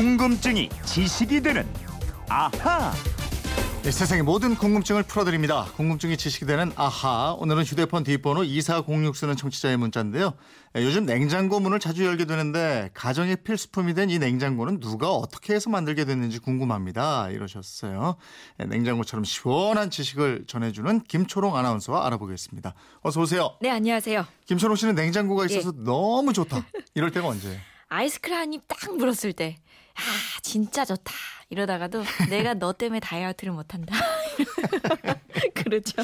궁금증이 지식이 되는 아하. 네, 세상의 모든 궁금증을 풀어드립니다. 궁금증이 지식이 되는 아하. 오늘은 휴대폰 뒷번호 2406 쓰는 청취자의 문자인데요. 네, 요즘 냉장고 문을 자주 열게 되는데 가정의 필수품이 된 이 냉장고는 누가 어떻게 해서 만들게 됐는지 궁금합니다. 이러셨어요. 네, 냉장고처럼 시원한 지식을 전해주는 김초롱 아나운서와 알아보겠습니다. 어서 오세요. 네, 안녕하세요. 김초롱 씨는 냉장고가 있어서 예. 너무 좋다. 이럴 때가 언제예요? 아이스크림 한 입 딱 물었을 때, 아, 진짜 좋다. 이러다가도 내가 너 때문에 다이어트를 못한다. 그렇죠.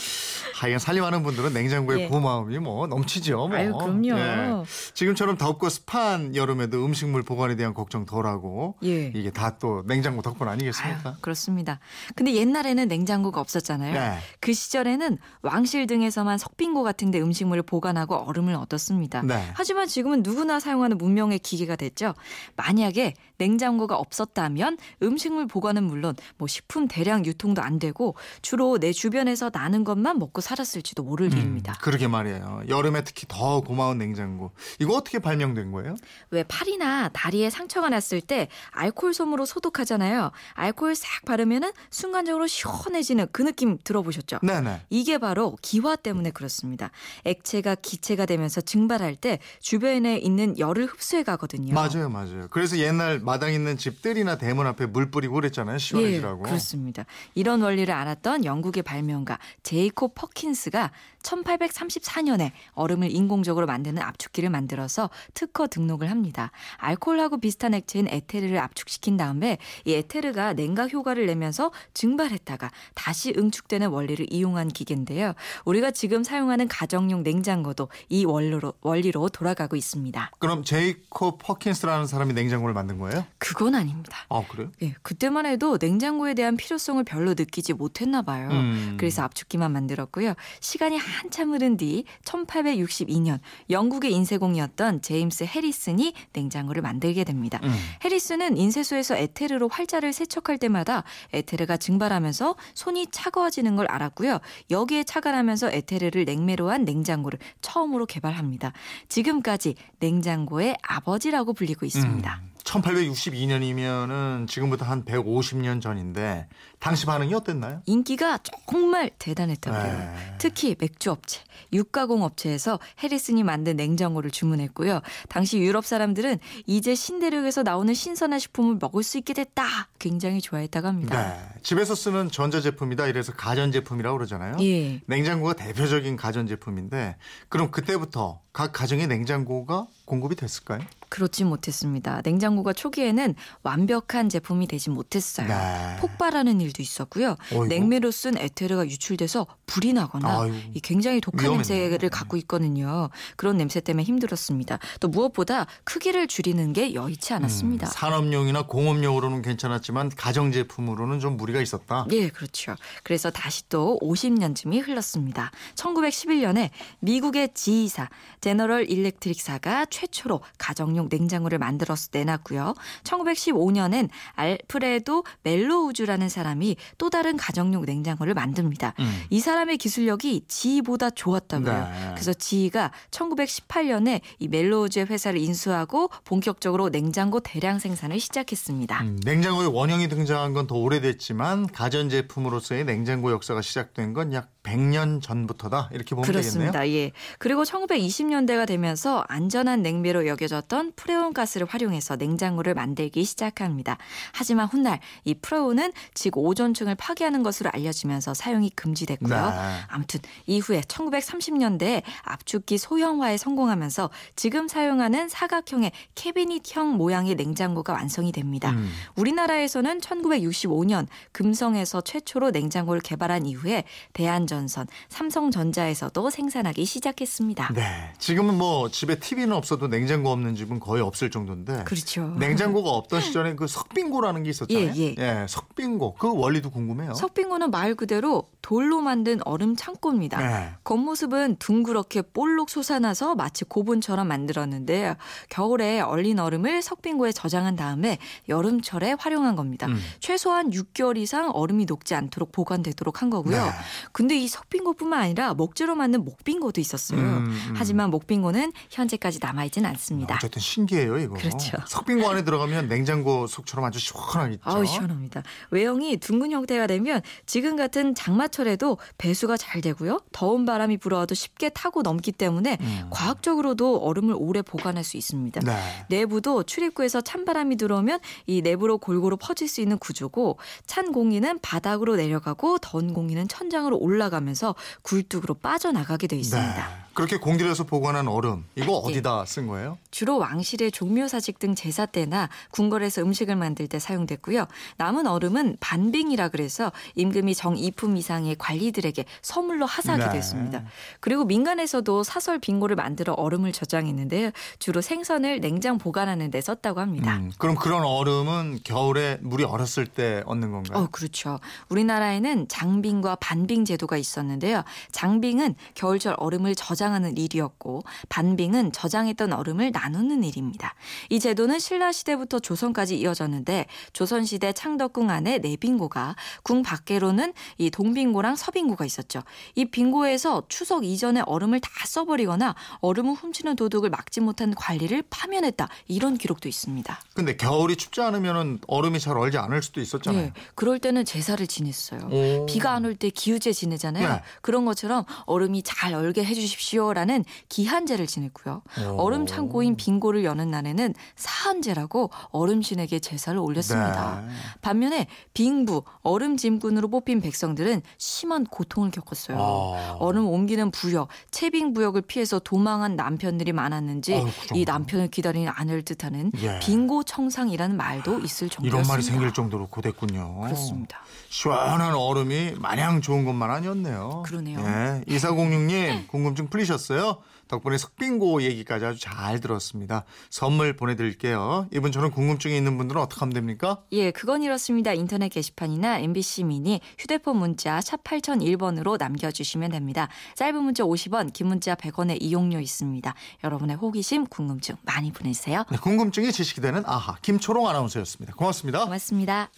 하여간 살림하는 분들은 냉장고의 예. 고마움이 뭐 넘치죠. 뭐. 아유, 그럼요. 예. 지금처럼 덥고 습한 여름에도 음식물 보관에 대한 걱정 덜하고 예. 이게 다 또 냉장고 덕분 아니겠습니까? 아유, 그렇습니다. 근데 옛날에는 냉장고가 없었잖아요. 네. 그 시절에는 왕실 등에서만 석빙고 같은데 음식물을 보관하고 얼음을 얻었습니다. 네. 하지만 지금은 누구나 사용하는 문명의 기계가 됐죠. 만약에 냉장고가 없었다면 음식물 보관은 물론 뭐 식품 대량 유통도 안 되고 주로 내 주변에서 나는 것만 먹고 살았을지도 모를 음, 일입니다. 그러게 말이에요. 여름에 특히 더 고마운 냉장고. 이거 어떻게 발명된 거예요? 왜 팔이나 다리에 상처가 났을 때 알코올 솜으로 소독하잖아요. 알코올 싹 바르면은 순간적으로 시원해지는 그 느낌 들어보셨죠? 네네. 이게 바로 기화 때문에 그렇습니다. 액체가 기체가 되면서 증발할 때 주변에 있는 열을 흡수해 가거든요. 맞아요, 맞아요. 그래서 옛날 마당 있는 집들이나 대문 앞에 물 뿌리고 그랬잖아요. 시원해지라고. 예, 그렇습니다. 이런 원리를 알았던 영국의 발명가 제이콥 퍼킨스가 1834년에 얼음을 인공적으로 만드는 압축기를 만들어서 특허 등록을 합니다. 알코올하고 비슷한 액체인 에테르를 압축시킨 다음에 이 에테르가 냉각 효과를 내면서 증발했다가 다시 응축되는 원리를 이용한 기계인데요. 우리가 지금 사용하는 가정용 냉장고도 이 원리로, 원리로 돌아가고 있습니다. 그럼 제이콥 퍼킨스라는 사람이 냉장고를 만든 거예요? 그건 아닙니다. 아, 그래요? 예, 그때만 해도 냉장고에 대한 필요성을 별로 느끼지 못했나 봐요. 음. 그래서 압축기만 만들었고요. 시간이 한참 흐른 뒤 1862년 영국의 인쇄공이었던 제임스 해리슨이 냉장고를 만들게 됩니다. 음. 해리슨은 인쇄소에서 에테르로 활자를 세척할 때마다 에테르가 증발하면서 손이 차가워지는 걸 알았고요. 여기에 착안하면서 에테르를 냉매로 한 냉장고를 처음으로 개발합니다. 지금까지 냉장고의 아버지라고 불리고 있습니다. 음. 1862년이면은 지금부터 한 150년 전인데 당시 반응이 어땠나요? 인기가 정말 대단했다고 해요. 네. 특히 맥주 업체, 육가공 업체에서 해리슨이 만든 냉장고를 주문했고요. 당시 유럽 사람들은 이제 신대륙에서 나오는 신선한 식품을 먹을 수 있게 됐다. 굉장히 좋아했다고 합니다. 네. 집에서 쓰는 전자제품이다 이래서 가전제품이라고 그러잖아요. 예. 냉장고가 대표적인 가전제품인데 그럼 그때부터 각 가정의 냉장고가 공급이 됐을까요? 그렇지 못했습니다. 냉장고가 초기에는 완벽한 제품이 되지 못했어요. 네. 폭발하는 일도 있었고요. 어이구. 냉매로 쓴 에테르가 유출돼서 불이 나거나 아유, 이 굉장히 독한 위험했네요. 냄새를 갖고 있거든요. 그런 냄새 때문에 힘들었습니다. 또 무엇보다 크기를 줄이는 게 여의치 않았습니다. 음, 산업용이나 공업용으로는 괜찮았지만 가정제품으로는 좀 무리가 있었다. 예, 그렇죠. 그래서 다시 또 50년쯤이 흘렀습니다. 1911년에 미국의 지휘사 제너럴 일렉트릭사가 최초로 가정용 냉장고를 만들어서 내놨고요. 1915년엔 알프레도 멜로우주라는 사람이 또 다른 가정용 냉장고를 만듭니다. 음. 이 사람의 기술력이 지휘보다 좋았다고요. 네. 그래서 지휘가 1918년에 이 멜로우주의 회사를 인수하고 본격적으로 냉장고 대량 생산을 시작했습니다. 음, 냉장고의 원형이 등장한 건 더 오래됐지만 가전제품으로서의 냉장고 역사가 시작된 건 약 100년 전부터다 이렇게 보면 그렇습니다. 되겠네요. 예. 그리고 1920년대가 되면서 안전한 냉매로 여겨졌던 프레온 가스를 활용해서 냉장고를 만들기 시작합니다. 하지만 훗날 이 프레온은 지구 오존층을 파괴하는 것으로 알려지면서 사용이 금지됐고요. 네. 아무튼 이후에 1930년대에 압축기 소형화에 성공하면서 지금 사용하는 사각형의 캐비닛형 모양의 냉장고가 완성이 됩니다. 음. 우리나라에서는 1965년 금성에서 최초로 냉장고를 개발한 이후에 대한전 선, 삼성전자에서도 생산하기 시작했습니다. 네. 지금은 뭐 집에 TV는 없어도 냉장고 없는 집은 거의 없을 정도인데 그렇죠. 냉장고가 없던 시절에 그 석빙고라는 게 있었잖아요. 예, 예. 석빙고 그 원리도 궁금해요. 석빙고는 말 그대로 돌로 만든 얼음 창고입니다. 네. 겉모습은 둥그렇게 볼록 솟아나서 마치 고분처럼 만들었는데 겨울에 얼린 얼음을 석빙고에 저장한 다음에 여름철에 활용한 겁니다. 음. 최소한 6개월 이상 얼음이 녹지 않도록 보관되도록 한 거고요. 네. 근데 이 석빙고뿐만 아니라 목재로 만든 목빙고도 있었어요. 음, 음. 하지만 목빙고는 현재까지 남아 있진 않습니다. 어쨌든 신기해요 이거. 그렇죠. 석빙고 안에 들어가면 냉장고 속처럼 아주 시원하겠죠. 아우 시원합니다. 외형이 둥근 형태가 되면 지금 같은 장마철에도 배수가 잘 되고요. 더운 바람이 불어와도 쉽게 타고 넘기 때문에 음. 과학적으로도 얼음을 오래 보관할 수 있습니다. 네. 내부도 출입구에서 찬바람이 들어오면 이 내부로 골고루 퍼질 수 있는 구조고 찬 공기는 바닥으로 내려가고 더운 공기는 천장으로 올라가 면서 굴뚝으로 빠져나가게 돼 있습니다. 네. 그렇게 공들여서 보관한 얼음 이거 어디다 쓴 거예요? 주로 왕실의 종묘사직 등 제사 때나 궁궐에서 음식을 만들 때 사용됐고요. 남은 얼음은 반빙이라 그래서 임금이 정이품 이상의 관리들에게 선물로 하사하게 네. 됐습니다. 그리고 민간에서도 사설 빙고를 만들어 얼음을 저장했는데요. 주로 생선을 냉장 보관하는 데 썼다고 합니다. 음, 그럼 그런 얼음은 겨울에 물이 얼었을 때 얻는 건가요? 어, 그렇죠. 우리나라에는 장빙과 반빙 제도가 있었는데요. 장빙은 겨울철 얼음을 저장 하는 일이었고 반빙은 저장했던 얼음을 나누는 일입니다. 이 제도는 신라 시대부터 조선까지 이어졌는데 조선 시대 창덕궁 안에 내빙고가 궁 밖으로는 이 동빙고랑 서빙고가 있었죠. 이 빙고에서 추석 이전에 얼음을 다 써버리거나 얼음을 훔치는 도둑을 막지 못한 관리를 파면했다. 이런 기록도 있습니다. 근데 겨울이 춥지 않으면 얼음이 잘 얼지 않을 수도 있었잖아요. 네, 그럴 때는 제사를 지냈어요. 오. 비가 안 올 때 기우제 지내잖아요. 네. 그런 것처럼 얼음이 잘 얼게 해주십시오 라는 기한제를 지냈고요. 오. 얼음 창고인 빙고를 여는 날에는 사한제라고 얼음신에게 제사를 올렸습니다. 네. 반면에 빙부, 얼음 짐꾼으로 뽑힌 백성들은 심한 고통을 겪었어요. 아. 얼음 옮기는 부역, 채빙 부역을 피해서 도망한 남편들이 많았는지 아유, 그. 이 남편을 기다리는 아내를 뜻하는 예. 빙고 청상이라는 말도 있을 정도였습니다. 이런 말이 생길 정도로 고됐군요. 그렇습니다. 시원한 얼음이 마냥 좋은 것만 아니었네요. 그러네요. 예, 2406님 궁금증 풀 리셨어요? 덕분에 석빙고 얘기까지 아주 잘 들었습니다. 선물 보내드릴게요. 이분 저는 궁금증이 있는 분들은 어떻게 하면 됩니까? 예, 그건 이렇습니다. 인터넷 게시판이나 MBC 미니 휴대폰 문자 샵 8001번으로 남겨주시면 됩니다. 짧은 문자 50원, 긴 문자 100원의 이용료 있습니다. 여러분의 호기심, 궁금증 많이 보내주세요. 네, 궁금증이 지식이 되는 아하 김초롱 아나운서였습니다. 고맙습니다. 고맙습니다.